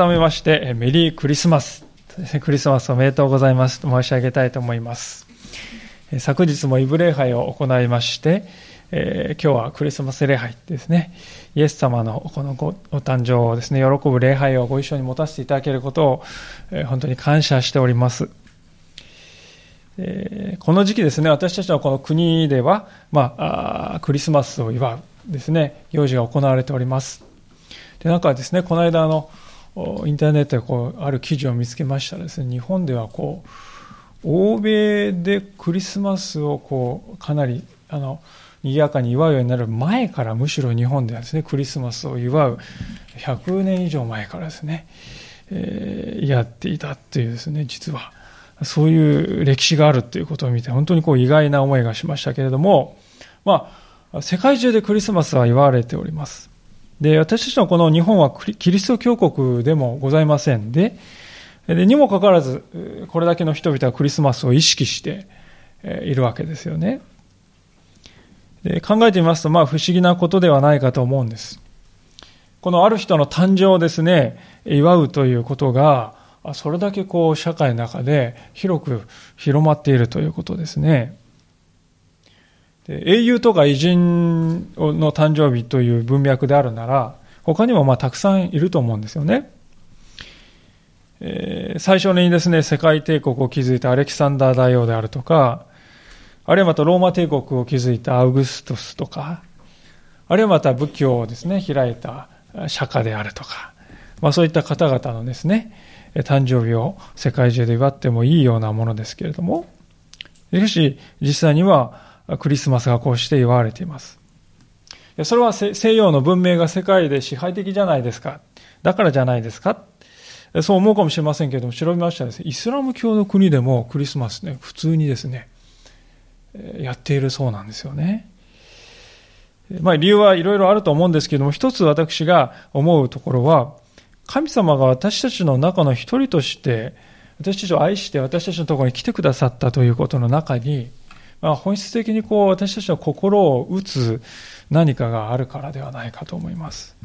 改めまして、メリークリスマス。クリスマスおめでとうございますと申し上げたいと思います。昨日もイブ礼拝を行いまして、えー、今日はクリスマス礼拝ですね。イエス様のこのごお誕生をですね、喜ぶ礼拝をご一緒に持たせていただけることを、えー、本当に感謝しております。え、この時期ですね、私たちのこの国では、まあ、クリスマスを祝うですね、行事が行われております。で、なんかですね、この間の、インターネットでこうある記事を見つけましたらですね、日本ではこう、欧米でクリスマスをこう、かなり、あの、賑やかに祝うようになる前からむしろ日本ではですね、クリスマスを祝う100年以上前からですね、えー、やっていたっていうですね、実は、そういう歴史があるということを見て、本当にこう意外な思いがしましたけれども、まあ、世界中でクリスマスは祝われております。で、私たちのこの日本はキリスト教国でもございませんで、でにもかかわらず、これだけの人々はクリスマスを意識しているわけですよね。で考えてみますと、まあ不思議なことではないかと思うんです。このある人の誕生をですね、祝うということが、それだけこう社会の中で広く広まっているということですね。英雄とか偉人の誕生日という文脈であるなら、他にもまあたくさんいると思うんですよね。えー、最初にですね、世界帝国を築いたアレキサンダー大王であるとか、あるいはまたローマ帝国を築いたアウグストスとか、あるいはまた仏教をですね、開いた釈迦であるとか、まあそういった方々のですね、誕生日を世界中で祝ってもいいようなものですけれども、しかし実際にはクリスマスがこうして祝われています。それは西洋の文明が世界で支配的じゃないですか。だからじゃないですか。そう思うかもしれませんけれども、調べましたらですね、イスラム教の国でもクリスマスね、普通にですね、やっているそうなんですよね。まあ理由はいろいろあると思うんですけれども、一つ私が思うところは、神様が私たちの中の一人として、私たちを愛して私たちのところに来てくださったということの中に、まあ、本質的にこう私たちの心を打つ何かがあるからではないかと思います。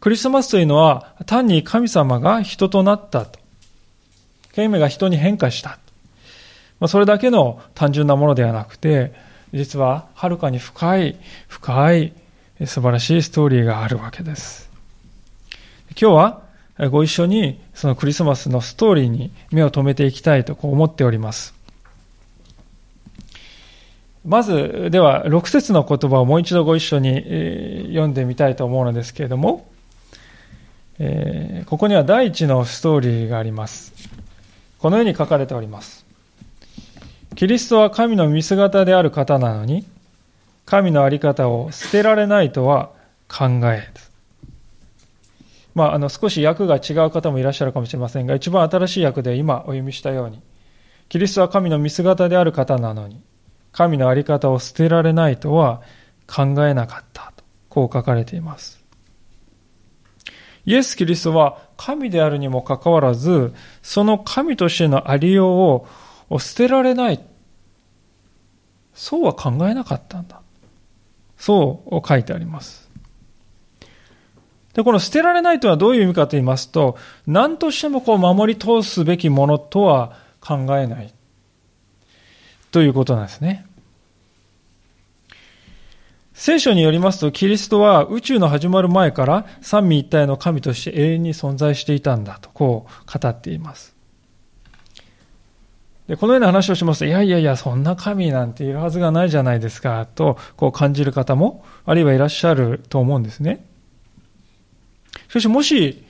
クリスマスというのは単に神様が人となったと。神が人に変化した。まあ、それだけの単純なものではなくて、実ははるかに深い、深い素晴らしいストーリーがあるわけです。今日はご一緒にそのクリスマスのストーリーに目を留めていきたいと思っております。まず、では、6節の言葉をもう一度ご一緒に、読んでみたいと思うのですけれども、え、ここには第一のストーリーがあります。このように書かれております。キリストは神の見姿である方なのに、神のあり方を捨てられないとは考えず。まあ、あの、少し訳が違う方もいらっしゃるかもしれませんが、一番新しい訳で今お読みしたように、キリストは神の見姿である方なのに、神のあり方を捨てられないとは考えなかったと、こう書かれています。イエス・キリストは神であるにもかかわらず、その神としてのありようを捨てられない。そうは考えなかったんだ。そう書いてあります。で、この捨てられないとはどういう意味かと言いますと、何としてもこう守り通すべきものとは考えない。ということなんですね。聖書によりますと、キリストは宇宙の始まる前から三位一体の神として永遠に存在していたんだと、こう語っています。でこのような話をしますと、いやいやいや、そんな神なんているはずがないじゃないですか、とこう感じる方も、あるいはいらっしゃると思うんですね。しかし、もし、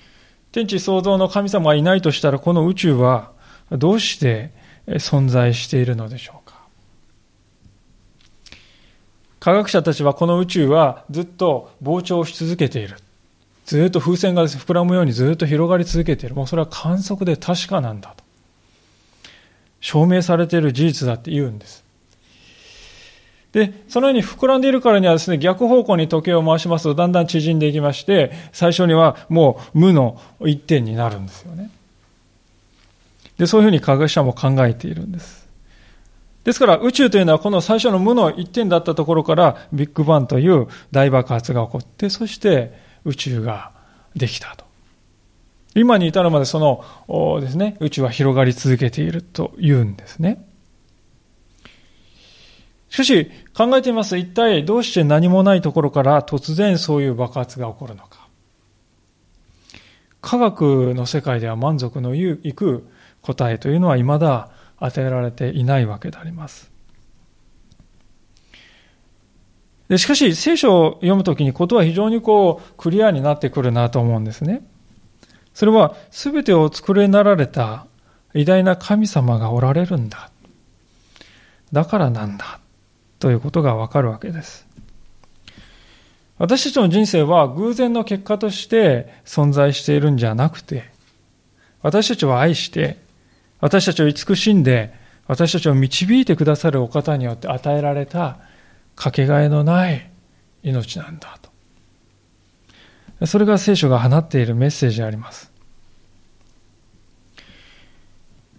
天地創造の神様がいないとしたら、この宇宙はどうして存在しているのでしょうか科学者たちはこの宇宙はずっと膨張し続けている。ずっと風船が膨らむようにずっと広がり続けている。もうそれは観測で確かなんだと。証明されている事実だって言うんです。で、そのように膨らんでいるからにはですね、逆方向に時計を回しますとだんだん縮んでいきまして、最初にはもう無の一点になるんですよね。で、そういうふうに科学者も考えているんです。ですから宇宙というのはこの最初の無の一点だったところからビッグバンという大爆発が起こって、そして宇宙ができたと。今に至るまでそのですね、宇宙は広がり続けているというんですね。しかし、考えてみます。一体どうして何もないところから突然そういう爆発が起こるのか。科学の世界では満足のいく答えというのは未だ与えられていないわけであります。でしかし、聖書を読むときにことは非常にこう、クリアになってくるなと思うんですね。それは、すべてを作りなられた偉大な神様がおられるんだ。だからなんだ。ということがわかるわけです。私たちの人生は偶然の結果として存在しているんじゃなくて、私たちを愛して、私たちを慈しんで、私たちを導いてくださるお方によって与えられたかけがえのない命なんだと。それが聖書が放っているメッセージであります。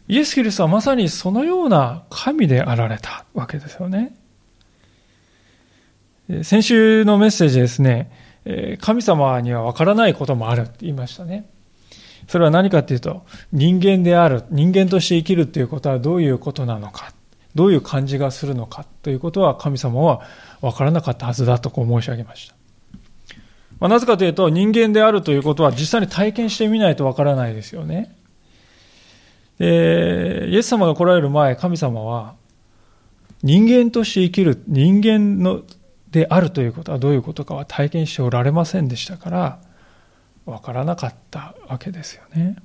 イエス・キリストはまさにそのような神であられたわけですよね。先週のメッセージですね、神様にはわからないこともあるって言いましたね。それは何かっていうと、人間である、人間として生きるっていうことはどういうことなのか。どういう感じがするのかということは神様は分からなかったはずだとこう申し上げました。まあ、なぜかというと人間であるということは実際に体験してみないと分からないですよね。で、イエス様が来られる前、神様は人間として生きる人間のであるということはどういうことかは体験しておられませんでしたから分からなかったわけですよね。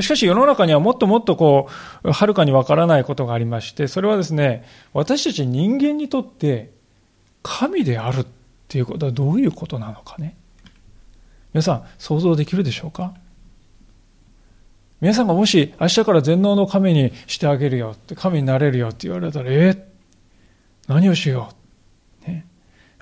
しかし世の中にはもっともっとこう、はるかにわからないことがありまして、それはですね、私たち人間にとって神であるっていうことはどういうことなのかね。皆さん、想像できるでしょうか？皆さんがもし明日から全能の神にしてあげるよって、神になれるよって言われたら、えー、何をしよう、ね、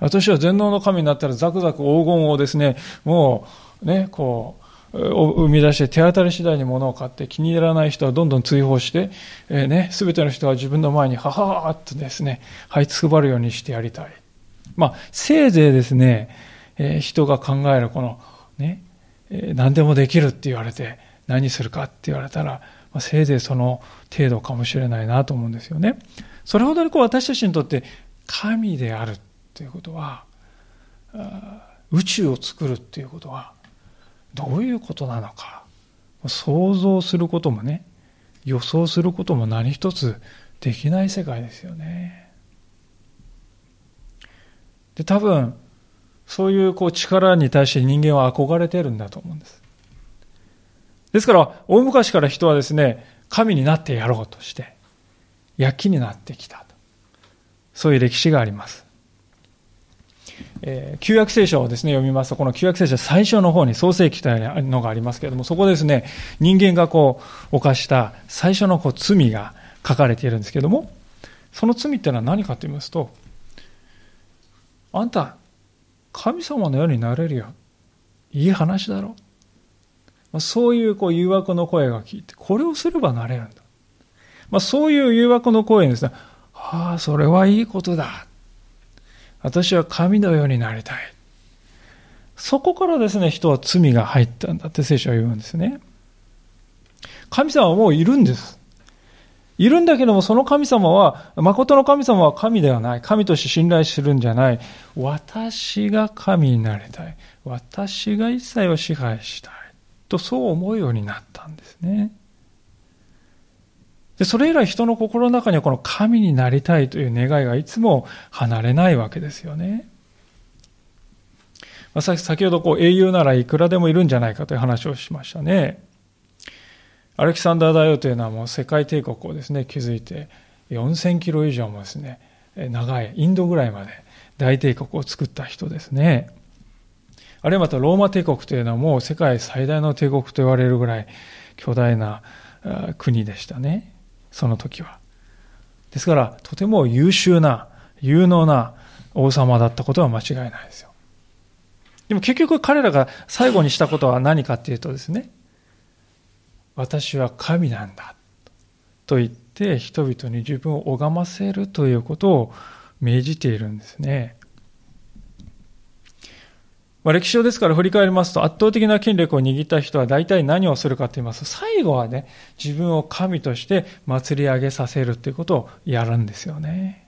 私は全能の神になったらザクザク黄金をですね、もうね、こう、生み出して手当たり次第に物を買って気に入らない人はどんどん追放して、えー、ね、全ての人は自分の前にはははっとですね、這いつくばるようにしてやりたい。まあ、せいぜいですね、えー、人が考えるこの、ね、えー、何でもできるって言われて何するかって言われたら、まあ、せいぜいその程度かもしれないなと思うんですよね。それほどにこう私たちにとって神であるということは、宇宙を作るっていうことは、どういうことなのか想像することもね予想することも何一つできない世界ですよね。で多分そういうこう力に対して人間は憧れてるんだと思うんです。ですから大昔から人はですね神になってやろうとして躍起になってきたと。そういう歴史があります。えー、旧約聖書をですね、読みますと、この旧約聖書最初の方に創世記というのがありますけれども、そこですね、人間がこう、犯した最初のこう罪が書かれているんですけれども、その罪っていうのは何かと言いますと、あんた、神様のようになれるよ。いい話だろ。まあ、そういうこう誘惑の声が聞いて、これをすればなれるんだ。まあ、そういう誘惑の声にですね、ああ、それはいいことだ。私は神のようになりたい。そこからですね、人は罪が入ったんだって聖書は言うんですね。神様はもういるんです。いるんだけども、その神様は、誠の神様は神ではない。神として信頼するんじゃない。私が神になりたい。私が一切を支配したい。とそう思うようになったんですね。でそれ以来人の心の中にはこの神になりたいという願いがいつも離れないわけですよね。まあ、先ほどこう英雄ならいくらでもいるんじゃないかという話をしましたね。アレキサンダー大王というのはもう世界帝国をですね、築いて4000キロ以上もですね、長いインドぐらいまで大帝国を作った人ですね。あるいはまたローマ帝国というのはもう世界最大の帝国と言われるぐらい巨大な国でしたね。その時は。ですから、とても優秀な、有能な王様だったことは間違いないですよ。でも結局彼らが最後にしたことは何かっていうとですね、私は神なんだと言って人々に自分を拝ませるということを命じているんですね。まあ、歴史上ですから振り返りますと圧倒的な権力を握った人は大体何をするかと言いますと最後はね自分を神として祭り上げさせるということをやるんですよね。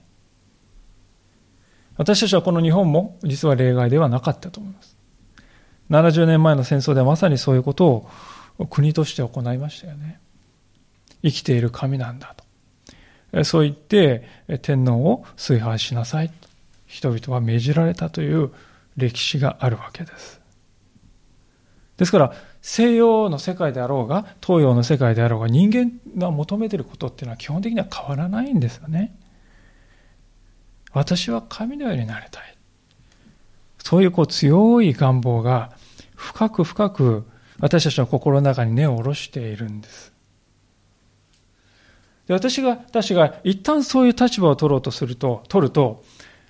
私たちはこの日本も実は例外ではなかったと思います。70年前の戦争ではまさにそういうことを国として行いましたよね。生きている神なんだと。そう言って天皇を崇拝しなさいと。人々は命じられたという歴史があるわけです。ですから、西洋の世界であろうが、東洋の世界であろうが、人間が求めていることっていうのは基本的には変わらないんですよね。私は神のようになりたい。そういうこう強い願望が深く深く私たちの心の中に根を下ろしているんです。で私が、私が一旦そういう立場を取ろうとすると、取ると、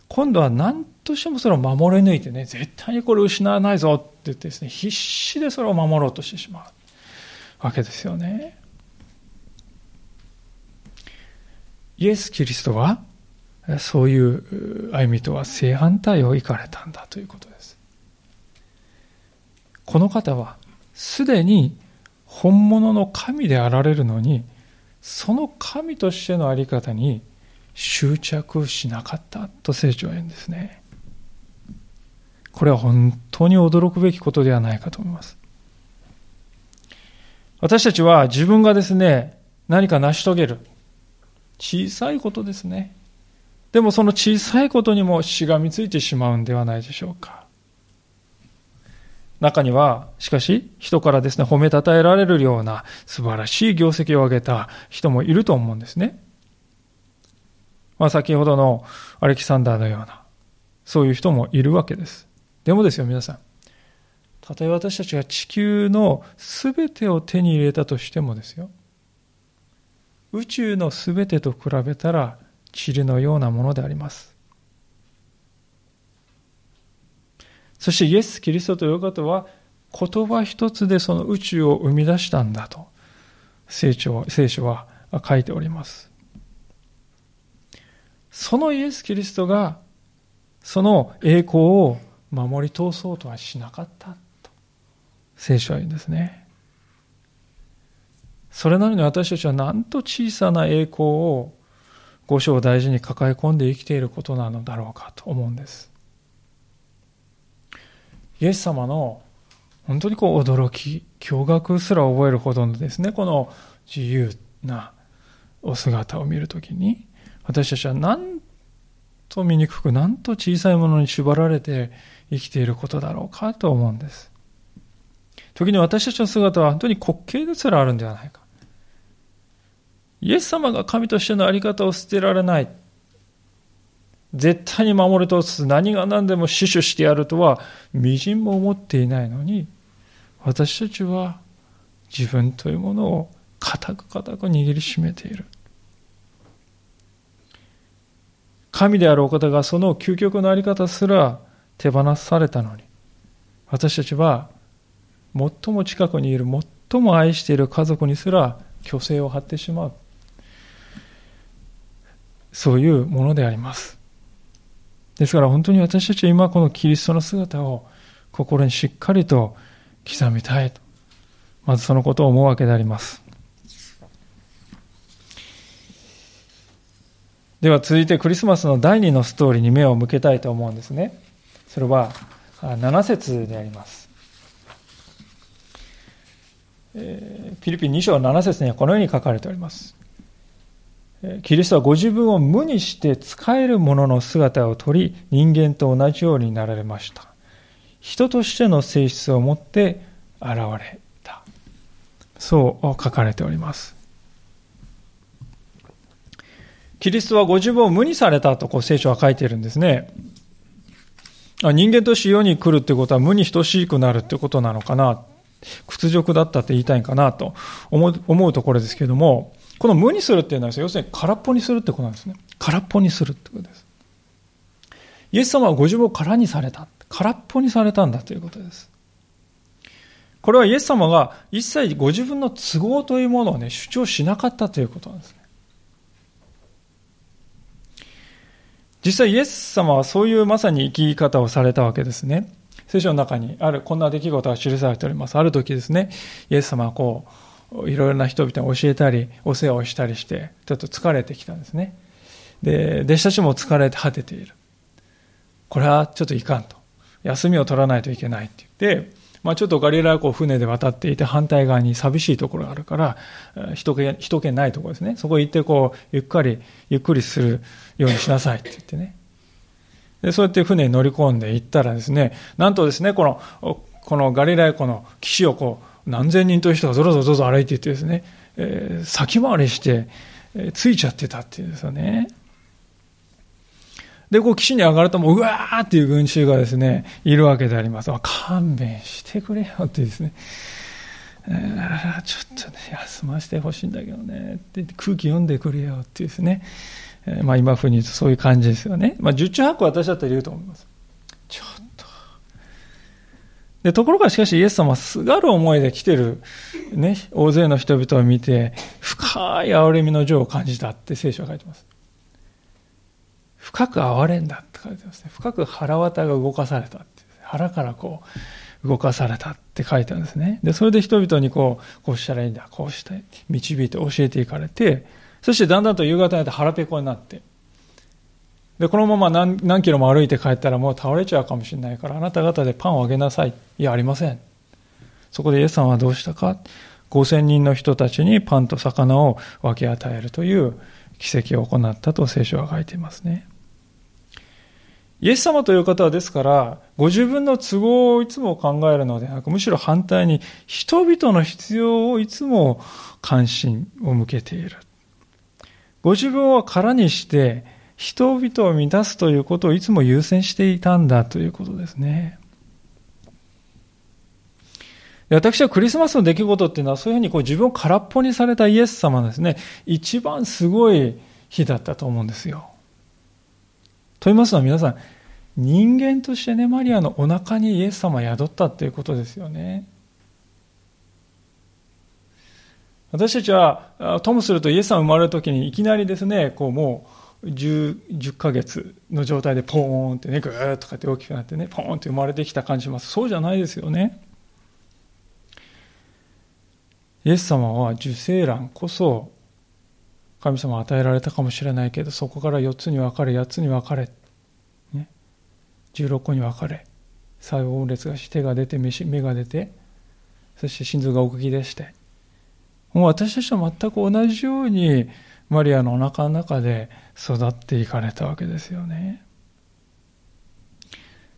今度は何としてもそれを守り抜いてね、絶対にこれを失わないぞって言ってですね、必死でそれを守ろうとしてしまうわけですよね。イエス・キリストは、そういう歩みとは正反対を行かれたんだということです。この方は、すでに本物の神であられるのに、その神としての在り方に執着しなかったと聖書は言うんですね。これは本当に驚くべきことではないかと思います。私たちは自分がですね、何か成し遂げる。小さいことですね。でもその小さいことにもしがみついてしまうんではないでしょうか。中には、しかし、人からですね、褒めたたえられるような素晴らしい業績を上げた人もいると思うんですね。まあ、先ほどのアレキサンダーのような、そういう人もいるわけです。でもですよ、皆さん。たとえ私たちが地球の全てを手に入れたとしてもですよ。宇宙の全てと比べたら、塵のようなものであります。そしてイエス・キリストという方は、言葉一つでその宇宙を生み出したんだと、聖書聖書は書いております。そのイエス・キリストが、その栄光を守り通そうとはしなかったと、聖書は言うんですね。それなのに私たちはなんと小さな栄光を五章を大事に抱え込んで生きていることなのだろうかと思うんです。イエス様の本当にこう驚き、驚愕すら覚えるほどのですね、この自由なお姿を見るときに、私たちはなんと醜く、なんと小さいものに縛られて生きていることだろうかと思うんです。時に私たちの姿は本当に滑稽ですらあるんではないか。イエス様が神としての在り方を捨てられない。絶対に守り通す。何が何でも死守してやるとは、微塵も思っていないのに、私たちは自分というものを固く固く握りしめている。神であるお方がその究極のあり方すら手放されたのに、私たちは最も近くにいる、最も愛している家族にすら虚勢を張ってしまう。そういうものであります。ですから本当に私たちは今このキリストの姿を心にしっかりと刻みたいと。まずそのことを思うわけであります。では続いてクリスマスの第2のストーリーに目を向けたいと思うんですね。それは7節であります。フィリピン2章7節にはこのように書かれております。キリストはご自分を無にして使えるものの姿を取り、人間と同じようになられました。人としての性質を持って現れた。そう書かれております。キリストはご自分を無にされたとこう聖書は書いているんですね。人間として世に来るってことは無に等しくなるってことなのかな。屈辱だったって言いたいんかなと思う思うところですけれども、この無にするっていうのは要するに空っぽにするってことなんですね。空っぽにするってことです。イエス様はご自分を空にされた。空っぽにされたんだということです。これはイエス様が一切ご自分の都合というものをね、主張しなかったということなんですね。実際イエス様はそういうまさに生き方をされたわけですね。聖書の中にあるこんな出来事が記されております。ある時ですね、イエス様はこう、いろいろな人々に教えたり、お世話をしたりして、ちょっと疲れてきたんですね。で、弟子たちも疲れて果てている。これはちょっといかんと。休みを取らないといけないって言って、まあ、ちょっとガリラヤ湖船で渡っていて反対側に寂しいところがあるから、人気人気ないところですね。そこ行ってこう、ゆっくり、ゆっくりするようにしなさいって言ってね。で、そうやって船に乗り込んで行ったらですね、なんとですね、この、このガリラヤ湖の岸をこう、何千人という人がぞろぞろぞろ歩いていってですね、えー、先回りして、えー、ついちゃってたっていうんですよね。で、こう、岸に上がるともう、うわーっていう群衆がですね、いるわけであります。勘弁してくれよってですね。えー、ちょっとね、休ませてほしいんだけどね。って空気読んでくれよってですね。え、まあ今風に言うとそういう感じですよね。まあ十中八九私だったら言うと思います。ちょっと。で、ところがしかしイエス様はすがる思いで来てる、ね、大勢の人々を見て、深い憐れみの情を感じたって聖書は書いてます。深く憐れんだって書いてますね。深く腹渡が動かされたって。腹からこう、動かされたって書いてあるんですね。で、それで人々にこう、こうしたらいいんだ、こうしたい、導いて教えていかれて、そしてだんだんと夕方になって腹ペコになって、で、このまま何何キロも歩いて帰ったらもう倒れちゃうかもしれないから、あなた方でパンをあげなさい。いや、ありません。そこでイエスさんはどうしたか。5000人の人たちにパンと魚を分け与えるという奇跡を行ったと聖書は書いていますね。イエス様という方はですから、ご自分の都合をいつも考えるのではなく、むしろ反対に人々の必要をいつも関心を向けている。ご自分を空にして人々を満たすということをいつも優先していたんだということですね。私はクリスマスの出来事っていうのはそういうふうにこう自分を空っぽにされたイエス様ですね、一番すごい日だったと思うんですよ。と言いますのは皆さん、人間としてね、マリアのお腹にイエス様宿ったっていうことですよね。私たちは、ともするとイエス様生まれる時にいきなりですね、こうもう10、10ヶ月の状態でポーンってね、ぐーっとかって大きくなってね、ポーンって生まれてきた感じします。そうじゃないですよね。イエス様は受精卵こそ神様与えられたかもしれないけど、そこから4つに分かれ、8つに分かれ、16個に分かれ、細胞分裂がして、手が出て、目が出て、そして心臓が動き出して、もう私たちと全く同じように、マリアのお腹の中で育っていかれたわけですよね。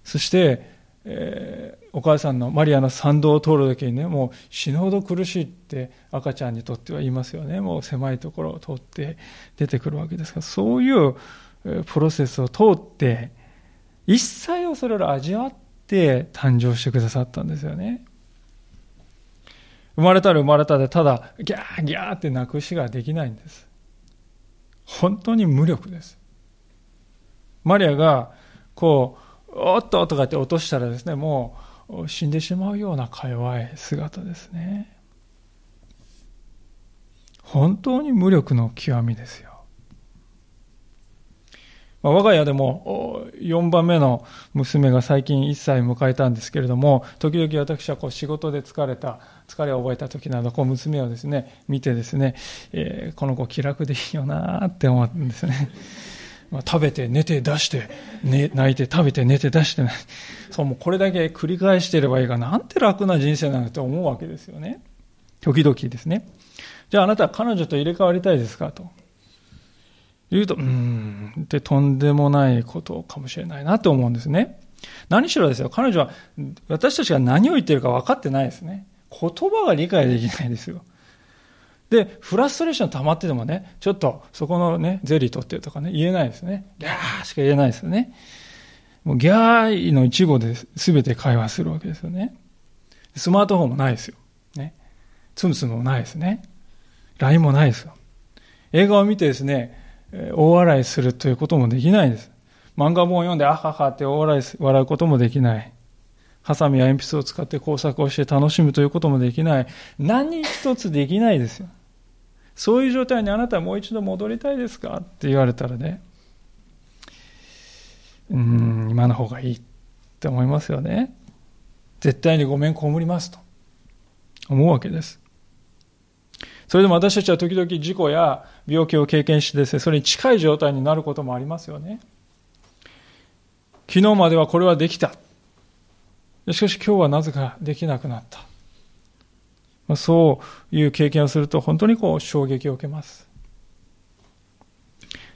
そして、えー、お母さんのマリアの参道を通るときにね、もう死ぬほど苦しいって赤ちゃんにとっては言いますよね。もう狭いところを通って出てくるわけですから、そういうプロセスを通って、一切をそれを味わって誕生してくださったんですよね。生まれたら生まれたで、ただ、ギャーギャーって泣くしができないんです。本当に無力です。マリアが、こう、おっととかって落としたらですね、もう死んでしまうようなか弱い姿ですね。本当に無力の極みですよ。まあ、我が家でも4番目の娘が最近1歳迎えたんですけれども、時々私はこう仕事で疲れた、疲れを覚えた時など、こう娘をですね、見てですね、えー、この子気楽でいいよなって思うんですね。まあ、食べて寝て出して、ね、泣いて食べて寝て出して そうもうこれだけ繰り返していればいいがなんて楽な人生なんだと思うわけですよね。時々ですね。じゃああなた彼女と入れ替わりたいですかと。言うとうんってとんでもないことかもしれないなと思うんですね何しろですよ彼女は私たちが何を言ってるか分かってないですね言葉が理解できないですよで、フラストレーション溜まっててもね、ちょっとそこのね、ゼリー取ってとかね、言えないですね。ギャーしか言えないですよね。もうギャーの一語で全て会話するわけですよね。スマートフォンもないですよ。ね。ツムツムもないですね。LINE もないですよ。映画を見てですね、大笑いするということもできないです。漫画本を読んで、あははって大笑い笑うこともできない。ハサミや鉛筆を使って工作をして楽しむということもできない。何一つできないですよ。そういう状態にあなたはもう一度戻りたいですかって言われたらね、うん、今の方がいいって思いますよね。絶対にごめん被りますと思うわけです。それでも私たちは時々事故や病気を経験してですね、それに近い状態になることもありますよね。昨日まではこれはできた。しかし今日はなぜかできなくなった。そういう経験をすると本当にこう衝撃を受けます。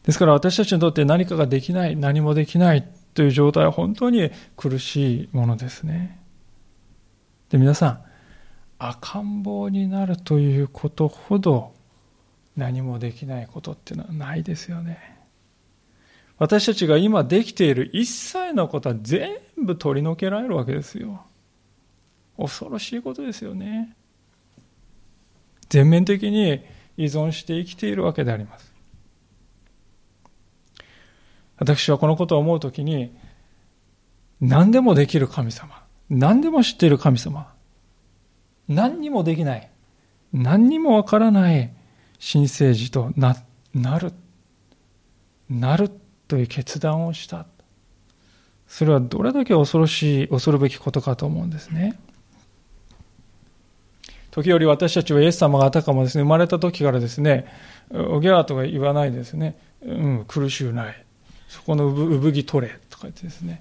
ですから私たちにとって何かができない、何もできないという状態は本当に苦しいものですね。で、皆さん、赤ん坊になるということほど何もできないことっていうのはないですよね。私たちが今できている一切のことは全部取り除けられるわけですよ。恐ろしいことですよね。全面的に依存して生きているわけであります。私はこのことを思うときに、何でもできる神様、何でも知っている神様、何にもできない、何にもわからない新生児とななる、なるという決断をした。それはどれだけ恐ろしい、恐るべきことかと思うんですね。時折私たちはイエス様があたかもですね、生まれた時からですね、おぎゃーとか言わないですね、うん、苦しゅうない。そこの産着取れとか言ってですね、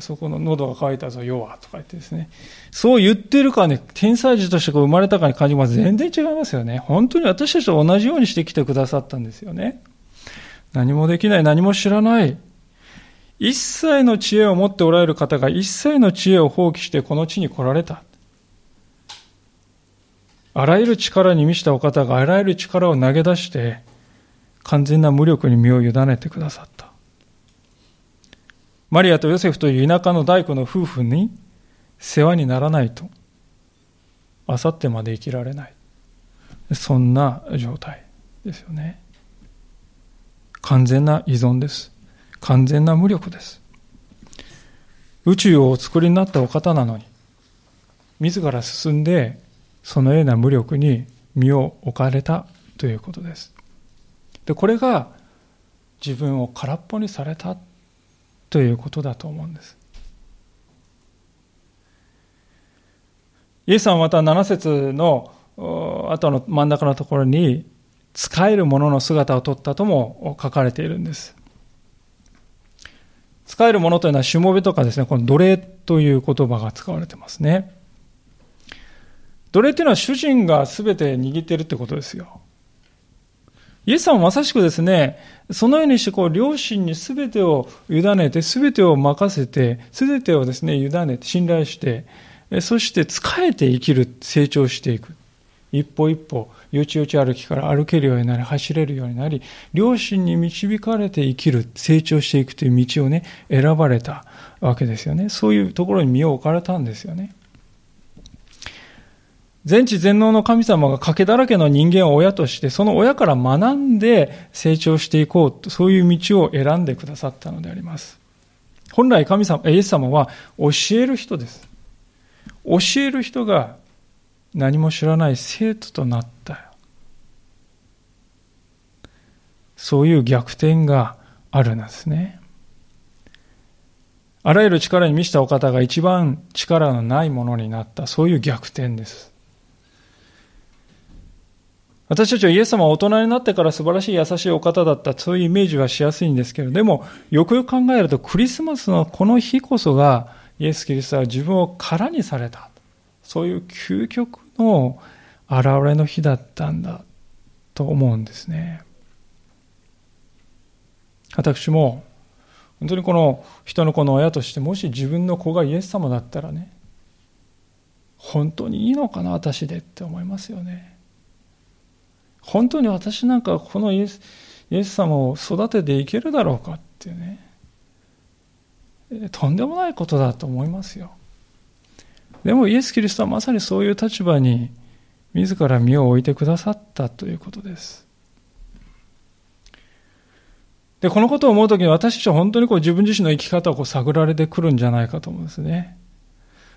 そこの喉が渇いたぞ、弱とか言ってですね、そう言ってるかね、天才児としてこう生まれたかに感じます。全然違いますよね。本当に私たちと同じようにしてきてくださったんですよね。何もできない、何も知らない。一切の知恵を持っておられる方が一切の知恵を放棄してこの地に来られた。あらゆる力に満ちたお方があらゆる力を投げ出して完全な無力に身を委ねてくださった。マリアとヨセフという田舎の大工の夫婦に世話にならないと、あさってまで生きられない。そんな状態ですよね。完全な依存です。完全な無力です。宇宙をお作りになったお方なのに、自ら進んで、そのような無力に身を置かれたということです。で、これが自分を空っぽにされたということだと思うんです。イエスさんはまた7節の後の真ん中のところに使えるものの姿を取ったとも書かれているんです。使えるものというのはしもべとかですね、この奴隷という言葉が使われてますね。奴隷というのは主人が全て握っているってことですよ。イエスさんはまさしくですね、そのようにしてこう、両親に全てを委ねて、全てを任せて、全てをですね、委ねて、信頼して、そして仕えて生きる、成長していく。一歩一歩、よちよち歩きから歩けるようになり、走れるようになり、両親に導かれて生きる、成長していくという道をね、選ばれたわけですよね。そういうところに身を置かれたんですよね。全知全能の神様が賭けだらけの人間を親として、その親から学んで成長していこうと、そういう道を選んでくださったのであります。本来神様、イエス様は教える人です。教える人が何も知らない生徒となったそういう逆転があるんですね。あらゆる力に満ちたお方が一番力のないものになった、そういう逆転です。私たちはイエス様は大人になってから素晴らしい優しいお方だった、そういうイメージはしやすいんですけど、でも、よくよく考えると、クリスマスのこの日こそが、イエス・キリストは自分を空にされた。そういう究極の現れの日だったんだ、と思うんですね。私も、本当にこの人の子の親として、もし自分の子がイエス様だったらね、本当にいいのかな、私でって思いますよね。本当に私なんかこのイエスイエス様を育てていけるだろうかっていうね、とんでもないことだと思いますよ。でもイエス・キリストはまさにそういう立場に自ら身を置いてくださったということです。で、このことを思うときに私たちは本当にこう自分自身の生き方をこう探られてくるんじゃないかと思うんですね。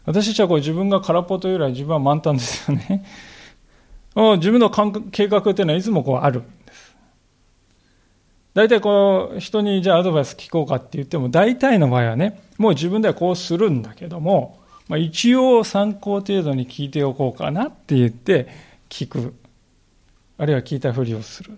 私たちはこう自分が空っぽというよりは自分は満タンですよね。自分の計画っていうのはいつもこうあるんです。大体こう人にじゃあアドバイス聞こうかって言っても大体の場合はね、もう自分ではこうするんだけども、まあ、一応参考程度に聞いておこうかなって言って聞く。あるいは聞いたふりをする。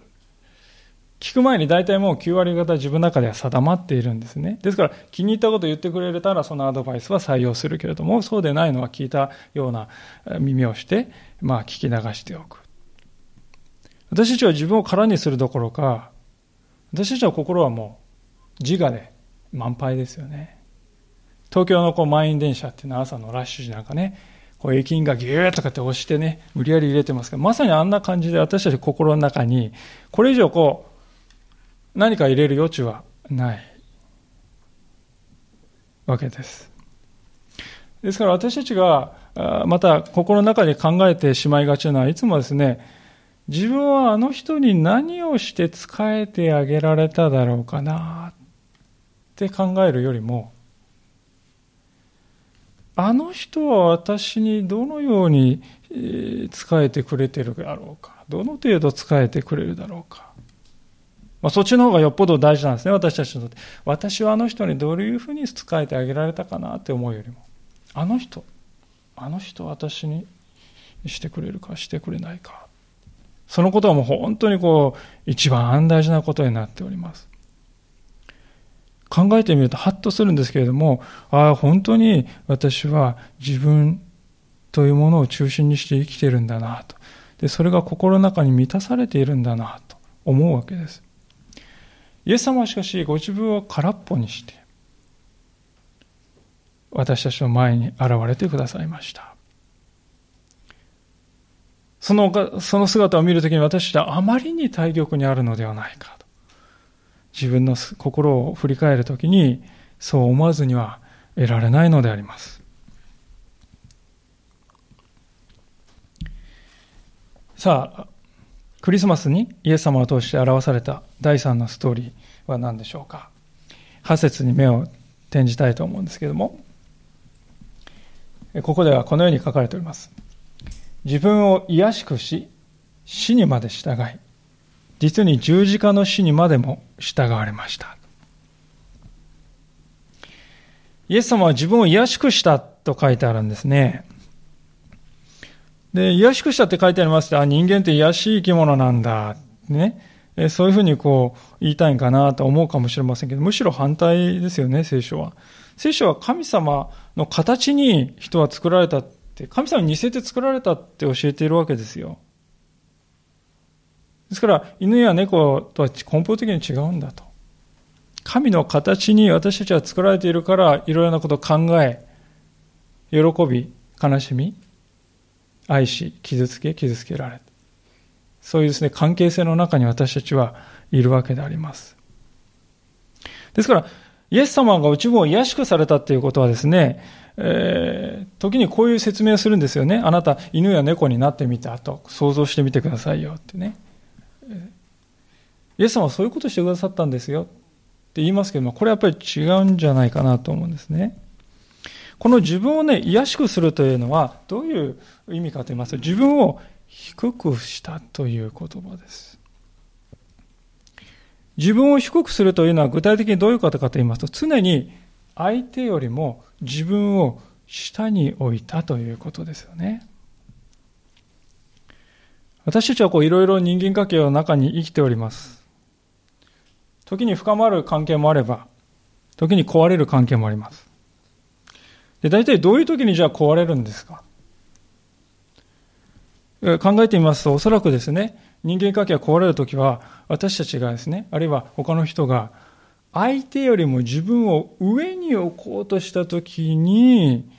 聞く前に大体もう9割方自分の中では定まっているんですね。ですから気に入ったことを言ってくれたらそのアドバイスは採用するけれども、そうでないのは聞いたような耳をして、まあ聞き流しておく。私たちは自分を空にするどころか、私たちは心はもう自我で満杯ですよね。東京のこう満員電車っていうのは朝のラッシュ時なんかね、こう駅員がギューとかって押してね、無理やり入れてますけど、まさにあんな感じで私たち心の中に、これ以上こう、何か入れる余地はないわけです。ですから私たちが、また心の中で考えてしまいがちなのは、いつもですね、自分はあの人に何をして仕えてあげられただろうかなって考えるよりも、あの人は私にどのように仕えてくれてるだろうか。どの程度仕えてくれるだろうか。まあ、そっちの方がよっぽど大事なんですね、私たちにとって。私はあの人にどういうふうに仕えてあげられたかなって思うよりも、あの人、あの人私にしてくれるかしてくれないか。そのことはもう本当にこう、一番大事なことになっております。考えてみるとハッとするんですけれども、ああ、本当に私は自分というものを中心にして生きてるんだなと。で、それが心の中に満たされているんだなと思うわけです。イエス様はしかしご自分を空っぽにして、私たちの前に現れてくださいました。そのその姿を見るときに私たちはあまりに対極にあるのではないかと。自分の心を振り返るときに、そう思わずには得られないのであります。さあ、クリスマスにイエス様を通して表された第三のストーリーは何でしょうか？8節に目を転じたいと思うんですけども、ここではこのように書かれております。自分を卑しくし、死にまで従い、実に十字架の死にまでも従われました。イエス様は自分を卑しくしたと書いてあるんですね。で、卑しくしたって書いてあります、あ、人間って卑しい生き物なんだ。ね。そういうふうにこう言いたいんかなと思うかもしれませんけど、むしろ反対ですよね、聖書は。聖書は神様の形に人は作られたって、神様に似せて作られたって教えているわけですよ。ですから、犬や猫とは根本的に違うんだと。神の形に私たちは作られているから、いろいろなことを考え、喜び、悲しみ、愛し、傷つけ、傷つけられそういうですね、関係性の中に私たちはいるわけであります。ですから、イエス様が内分を癒しくされたっていうことはですね、えー、時にこういう説明をするんですよね。あなた、犬や猫になってみたと想像してみてくださいよってね。イエス様はそういうことをしてくださったんですよって言いますけども、これやっぱり違うんじゃないかなと思うんですね。この自分をね、癒しくするというのは、どういう意味かと言いますと、自分を低くしたという言葉です。自分を低くするというのは具体的にどういうことかと言いますと、常に相手よりも自分を下に置いたということですよね。私たちはこういろいろ人間関係の中に生きております。時に深まる関係もあれば、時に壊れる関係もあります。で、大体どういう時にじゃあ壊れるんですか？考えてみますと、おそらくですね、人間関係が壊れる時は、私たちがですね、あるいは他の人が、相手よりも自分を上に置こうとした時に、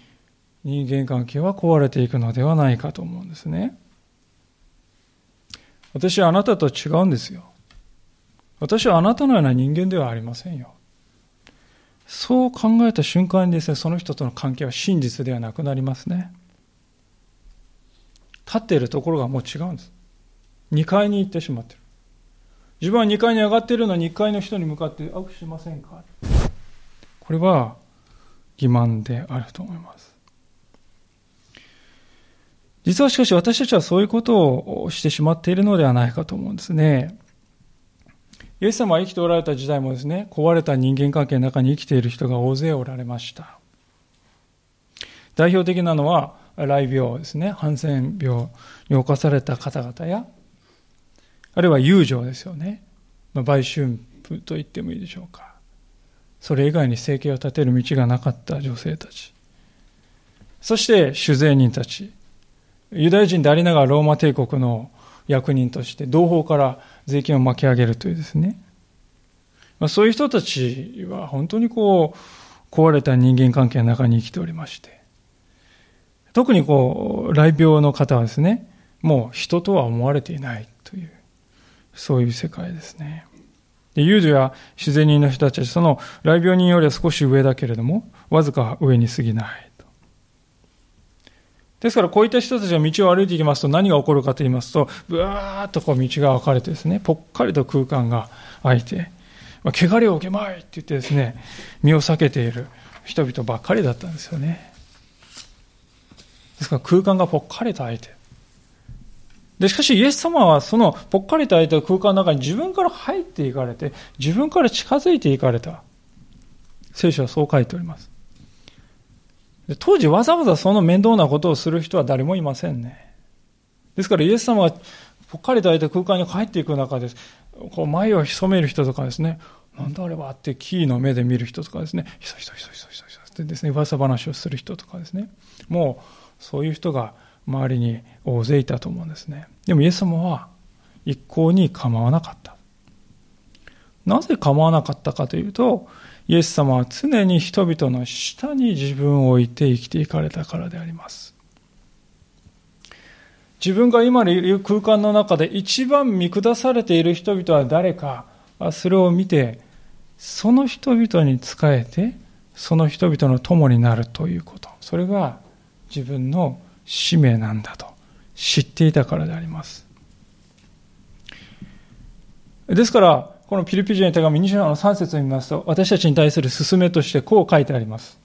人間関係は壊れていくのではないかと思うんですね。私はあなたと違うんですよ。私はあなたのような人間ではありませんよ。そう考えた瞬間にですね、その人との関係は真実ではなくなりますね。立っているところがもう違うんです。2階に行ってしまってる。自分は2階に上がっているのに1階の人に向かって握手しませんか？これは欺瞞であると思います。実はしかし私たちはそういうことをしてしまっているのではないかと思うんですね。イエス様は生きておられた時代もですね、壊れた人間関係の中に生きている人が大勢おられました。代表的なのは、雷病ですね。ハンセン病に侵された方々や、あるいは友情ですよね。まあ、売春婦と言ってもいいでしょうか。それ以外に生計を立てる道がなかった女性たち。そして酒税人たち。ユダヤ人でありながらローマ帝国の役人として同胞から税金を巻き上げるというですね。まあ、そういう人たちは本当にこう、壊れた人間関係の中に生きておりまして。特にこう、雷病の方はですね、もう人とは思われていないという、そういう世界ですね。で、遊女や自然人の人たちは、その雷病人よりは少し上だけれども、わずか上に過ぎないと。ですから、こういった人たちが道を歩いていきますと、何が起こるかと言いますと、ぶわーっとこう道が分かれてですね、ぽっかりと空間が空いて、まあ、汚れを受けまいって言ってですね、身を避けている人々ばっかりだったんですよね。ですから空間がぽっかりと空いて。で、しかしイエス様はそのぽっかりと空いた空間の中に自分から入っていかれて、自分から近づいていかれた。聖書はそう書いております。で当時わざわざその面倒なことをする人は誰もいませんね。ですからイエス様がぽっかりと空いた空間に帰っていく中です、こう前を潜める人とかですね、なんだあればってキーの目で見る人とかですね、ひそひそひそひそひそってですね、噂話をする人とかですね、もうそういう人が周りに大勢いたと思うんですね。でもイエス様は一向に構わなかった。なぜ構わなかったかというと、イエス様は常に人々の下に自分を置いて生きていかれたからであります。自分が今いる空間の中で一番見下されている人々は誰か、それを見て、その人々に仕えて、その人々の友になるということ。それが自分の使命なんだと知っていたからであります。ですから、このピリピ人の手紙2章の3節を見ますと、私たちに対する勧めとしてこう書いてあります。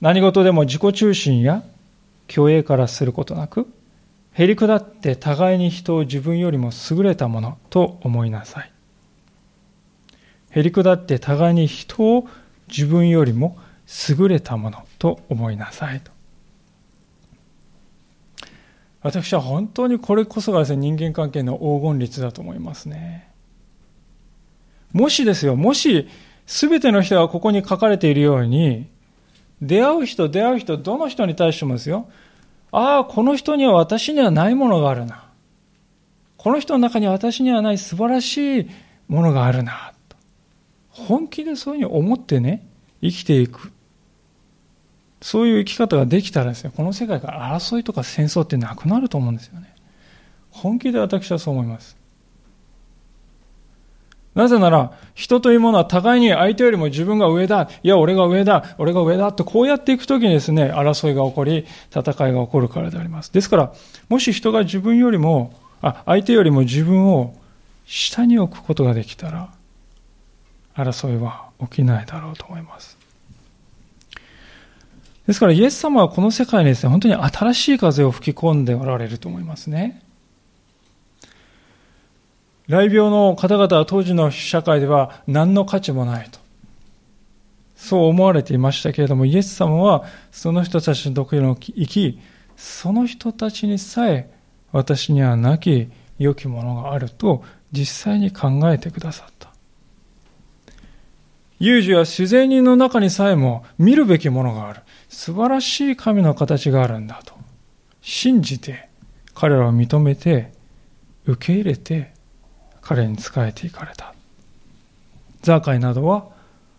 何事でも自己中心や虚栄からすることなく、へり下って互いに人を自分よりも優れたものと思いなさい。へり下って互いに人を自分よりも優れたものと思いなさいと。私は本当にこれこそがですね、人間関係の黄金律だと思いますね。もしですよ、もし全ての人がここに書かれているように、出会う人、出会う人、どの人に対してもですよ、ああ、この人には私にはないものがあるな。この人の中に私にはない素晴らしいものがあるな。本気でそういうふうに思ってね、生きていく。そういう生き方ができたらですね、この世界から争いとか戦争ってなくなると思うんですよね。本気で私はそう思います。なぜなら、人というものは互いに相手よりも自分が上だ、いや、俺が上だ、俺が上だってこうやっていくときにですね、争いが起こり、戦いが起こるからであります。ですから、もし人が自分よりも、あ、相手よりも自分を下に置くことができたら、争いは起きないだろうと思います。ですからイエス様はこの世界にですね、本当に新しい風を吹き込んでおられると思いますね。雷病の方々は当時の社会では何の価値もないと。そう思われていましたけれども、イエス様はその人たちのところに行き、その人たちにさえ私にはなき良きものがあると実際に考えてくださった。有事や自然人の中にさえも見るべきものがある。素晴らしい神の形があるんだと。信じて彼らを認めて受け入れて彼に仕えていかれた。ザーカイなどは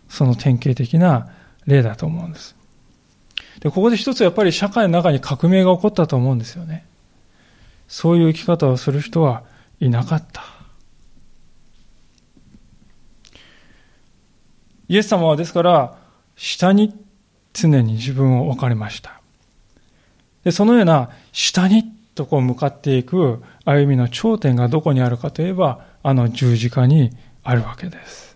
その典型的な例だと思うんです。でここで一つやっぱり社会の中に革命が起こったと思うんですよね。そういう生き方をする人はいなかった。イエス様はですから下に常に自分を置かれました。で、そのような下にとこう向かっていく歩みの頂点がどこにあるかといえば、あの十字架にあるわけです。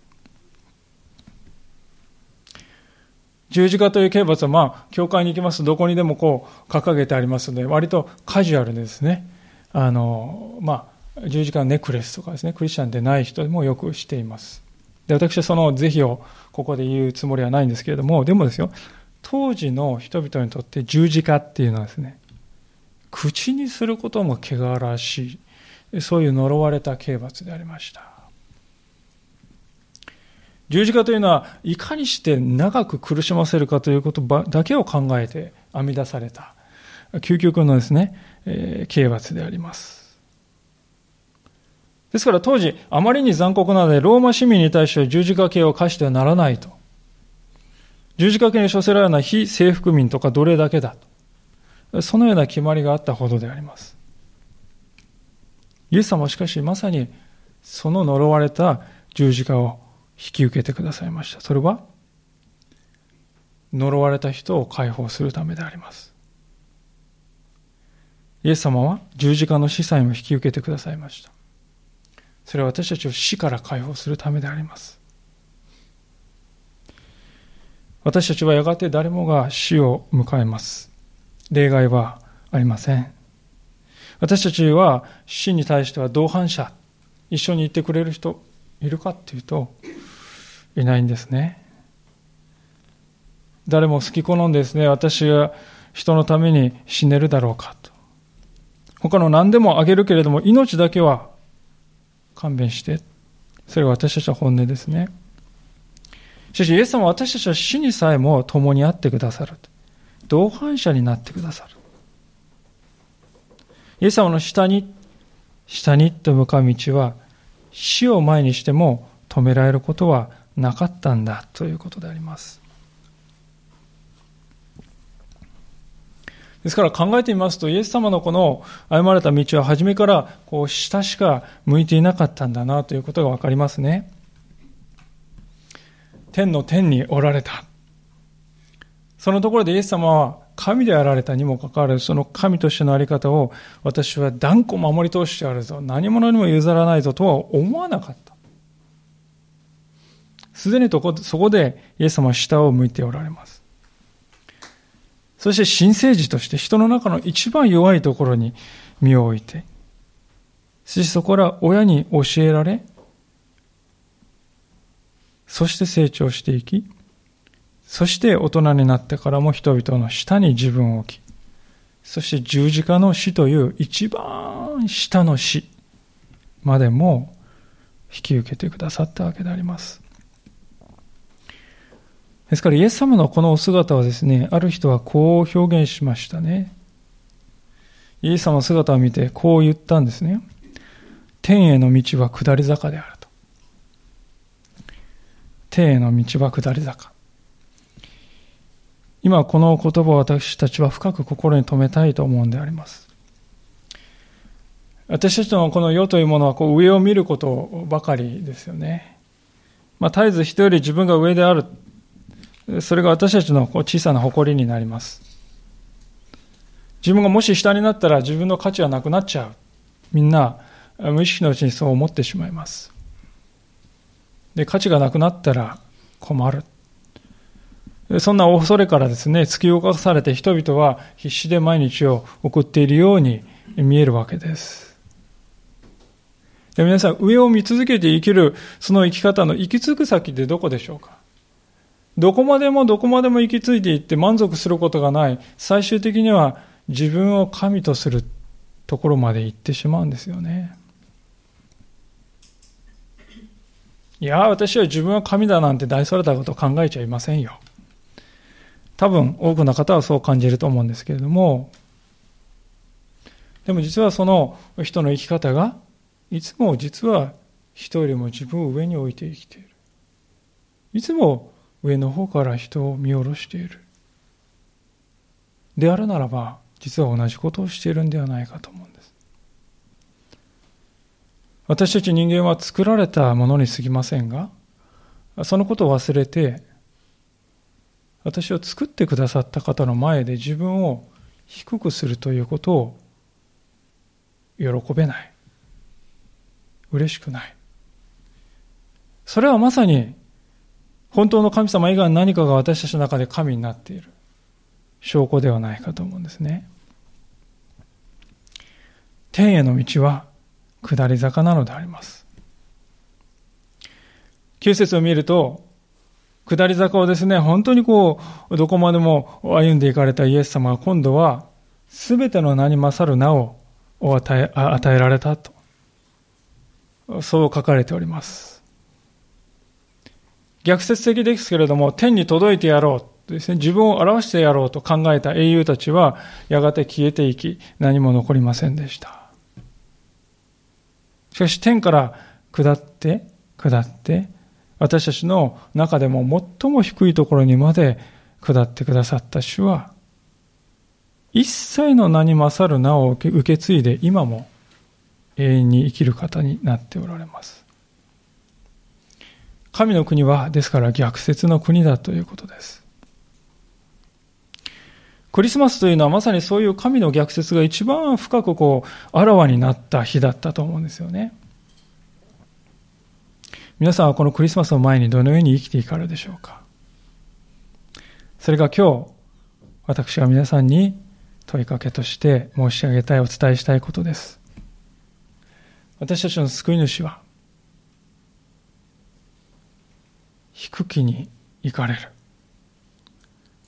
十字架という刑罰は、まあ、教会に行きますとどこにでもこう掲げてありますので、割とカジュアルですね。あの、まあ、十字架のネックレスとかですね、クリスチャンでない人でもよくしています。で、私はその是非をここで言うつもりはないんですけれども、でもですよ、当時の人々にとって十字架っていうのはですね、口にすることも汚らしい、そういう呪われた刑罰でありました。十字架というのは、いかにして長く苦しませるかということだけを考えて編み出された、究極のですね、えー、刑罰であります。ですから当時、あまりに残酷なので、ローマ市民に対して十字架刑を課してはならないと。十字架刑に処せられるのは非征服民とか奴隷だけだと。そのような決まりがあったほどであります。イエス様はしかしまさにその呪われた十字架を引き受けてくださいました。それは呪われた人を解放するためであります。イエス様は十字架の司祭も引き受けてくださいました。それは私たちを死から解放するためであります。私たちはやがて誰もが死を迎えます。例外はありません。私たちは死に対しては同伴者、一緒に行ってくれる人いるかっていうと、いないんですね。誰も好き好んでですね、私が人のために死ねるだろうかと。他の何でもあげるけれども、命だけは勘弁して。それが私たちは本音ですね。しかし、イエス様は私たちは死にさえも共にあってくださる。同伴者になってくださる。イエス様の下に、下にと向かう道は、死を前にしても止められることはなかったんだということであります。ですから考えてみますと、イエス様のこの歩まれた道は初めからこう下しか向いていなかったんだなということがわかりますね。天の天におられた。そのところでイエス様は神であられたにもかかわらず、その神としてのあり方を私は断固守り通してあるぞ。何者にも譲らないぞとは思わなかった。すでにそこでイエス様は下を向いておられます。そして新生児として人の中の一番弱いところに身を置いて、そしてそこから親に教えられ、そして成長していき、そして大人になってからも人々の下に自分を置き、そして十字架の死という一番下の死までも引き受けてくださったわけであります。ですから、イエス様のこのお姿はですね、ある人はこう表現しましたね。イエス様の姿を見てこう言ったんですね。天への道は下り坂である。天への道は下り坂。今この言葉を私たちは深く心に留めたいと思うんであります。私たちのこの世というものはこう上を見ることばかりですよね。まあ、絶えず人より自分が上であるそれが私たちのこう小さな誇りになります。自分がもし下になったら自分の価値はなくなっちゃう。みんな無意識のうちにそう思ってしまいます。で、価値がなくなったら困る。そんな恐れからですね、突き動かされて人々は必死で毎日を送っているように見えるわけです。で皆さん、上を見続けて生きる、その生き方の行き着く先ってどこでしょうか？どこまでもどこまでも行き着いていって満足することがない。最終的には自分を神とするところまで行ってしまうんですよね。いや、私は自分は神だなんて大それたことを考えちゃいませんよ。多分多くの方はそう感じると思うんですけれども、でも実はその人の生き方が、いつも実は人よりも自分を上に置いて生きている。いつも上の方から人を見下ろしている。であるならば、実は同じことをしているんではないかと思うんです。私たち人間は作られたものに過ぎませんが、そのことを忘れて、私を作ってくださった方の前で自分を低くするということを喜べない。嬉しくない。それはまさに本当の神様以外に何かが私たちの中で神になっている証拠ではないかと思うんですね。天への道は下り坂なのであります。9節を見ると、下り坂をですね、本当にこう、どこまでも歩んでいかれたイエス様が今度は、すべての名に勝る名を与え与えられたと。そう書かれております。逆説的ですけれども、天に届いてやろうとですね、自分を表してやろうと考えた英雄たちは、やがて消えていき、何も残りませんでした。しかし天から下って、下って、私たちの中でも最も低いところにまで下ってくださった主は、一切の名に勝る名を受け継いで今も永遠に生きる方になっておられます。神の国は、ですから逆説の国だということです。クリスマスというのはまさにそういう神の逆説が一番深くこう、あらわになった日だったと思うんですよね。皆さんはこのクリスマスの前にどのように生きていかれるでしょうかそれが今日、私が皆さんに問いかけとして申し上げたい、お伝えしたいことです。私たちの救い主は、低きに行かれる。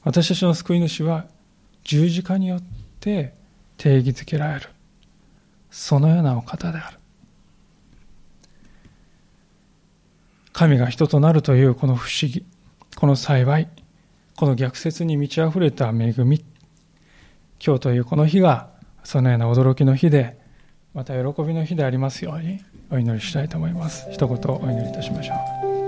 私たちの救い主は、十字架によって定義づけられる。そのようなお方である。神が人となるというこの不思議、この幸い、この逆説に満ち溢れた恵み、今日というこの日がそのような驚きの日で、また喜びの日でありますようにお祈りしたいと思います。一言お祈りいたしましょう。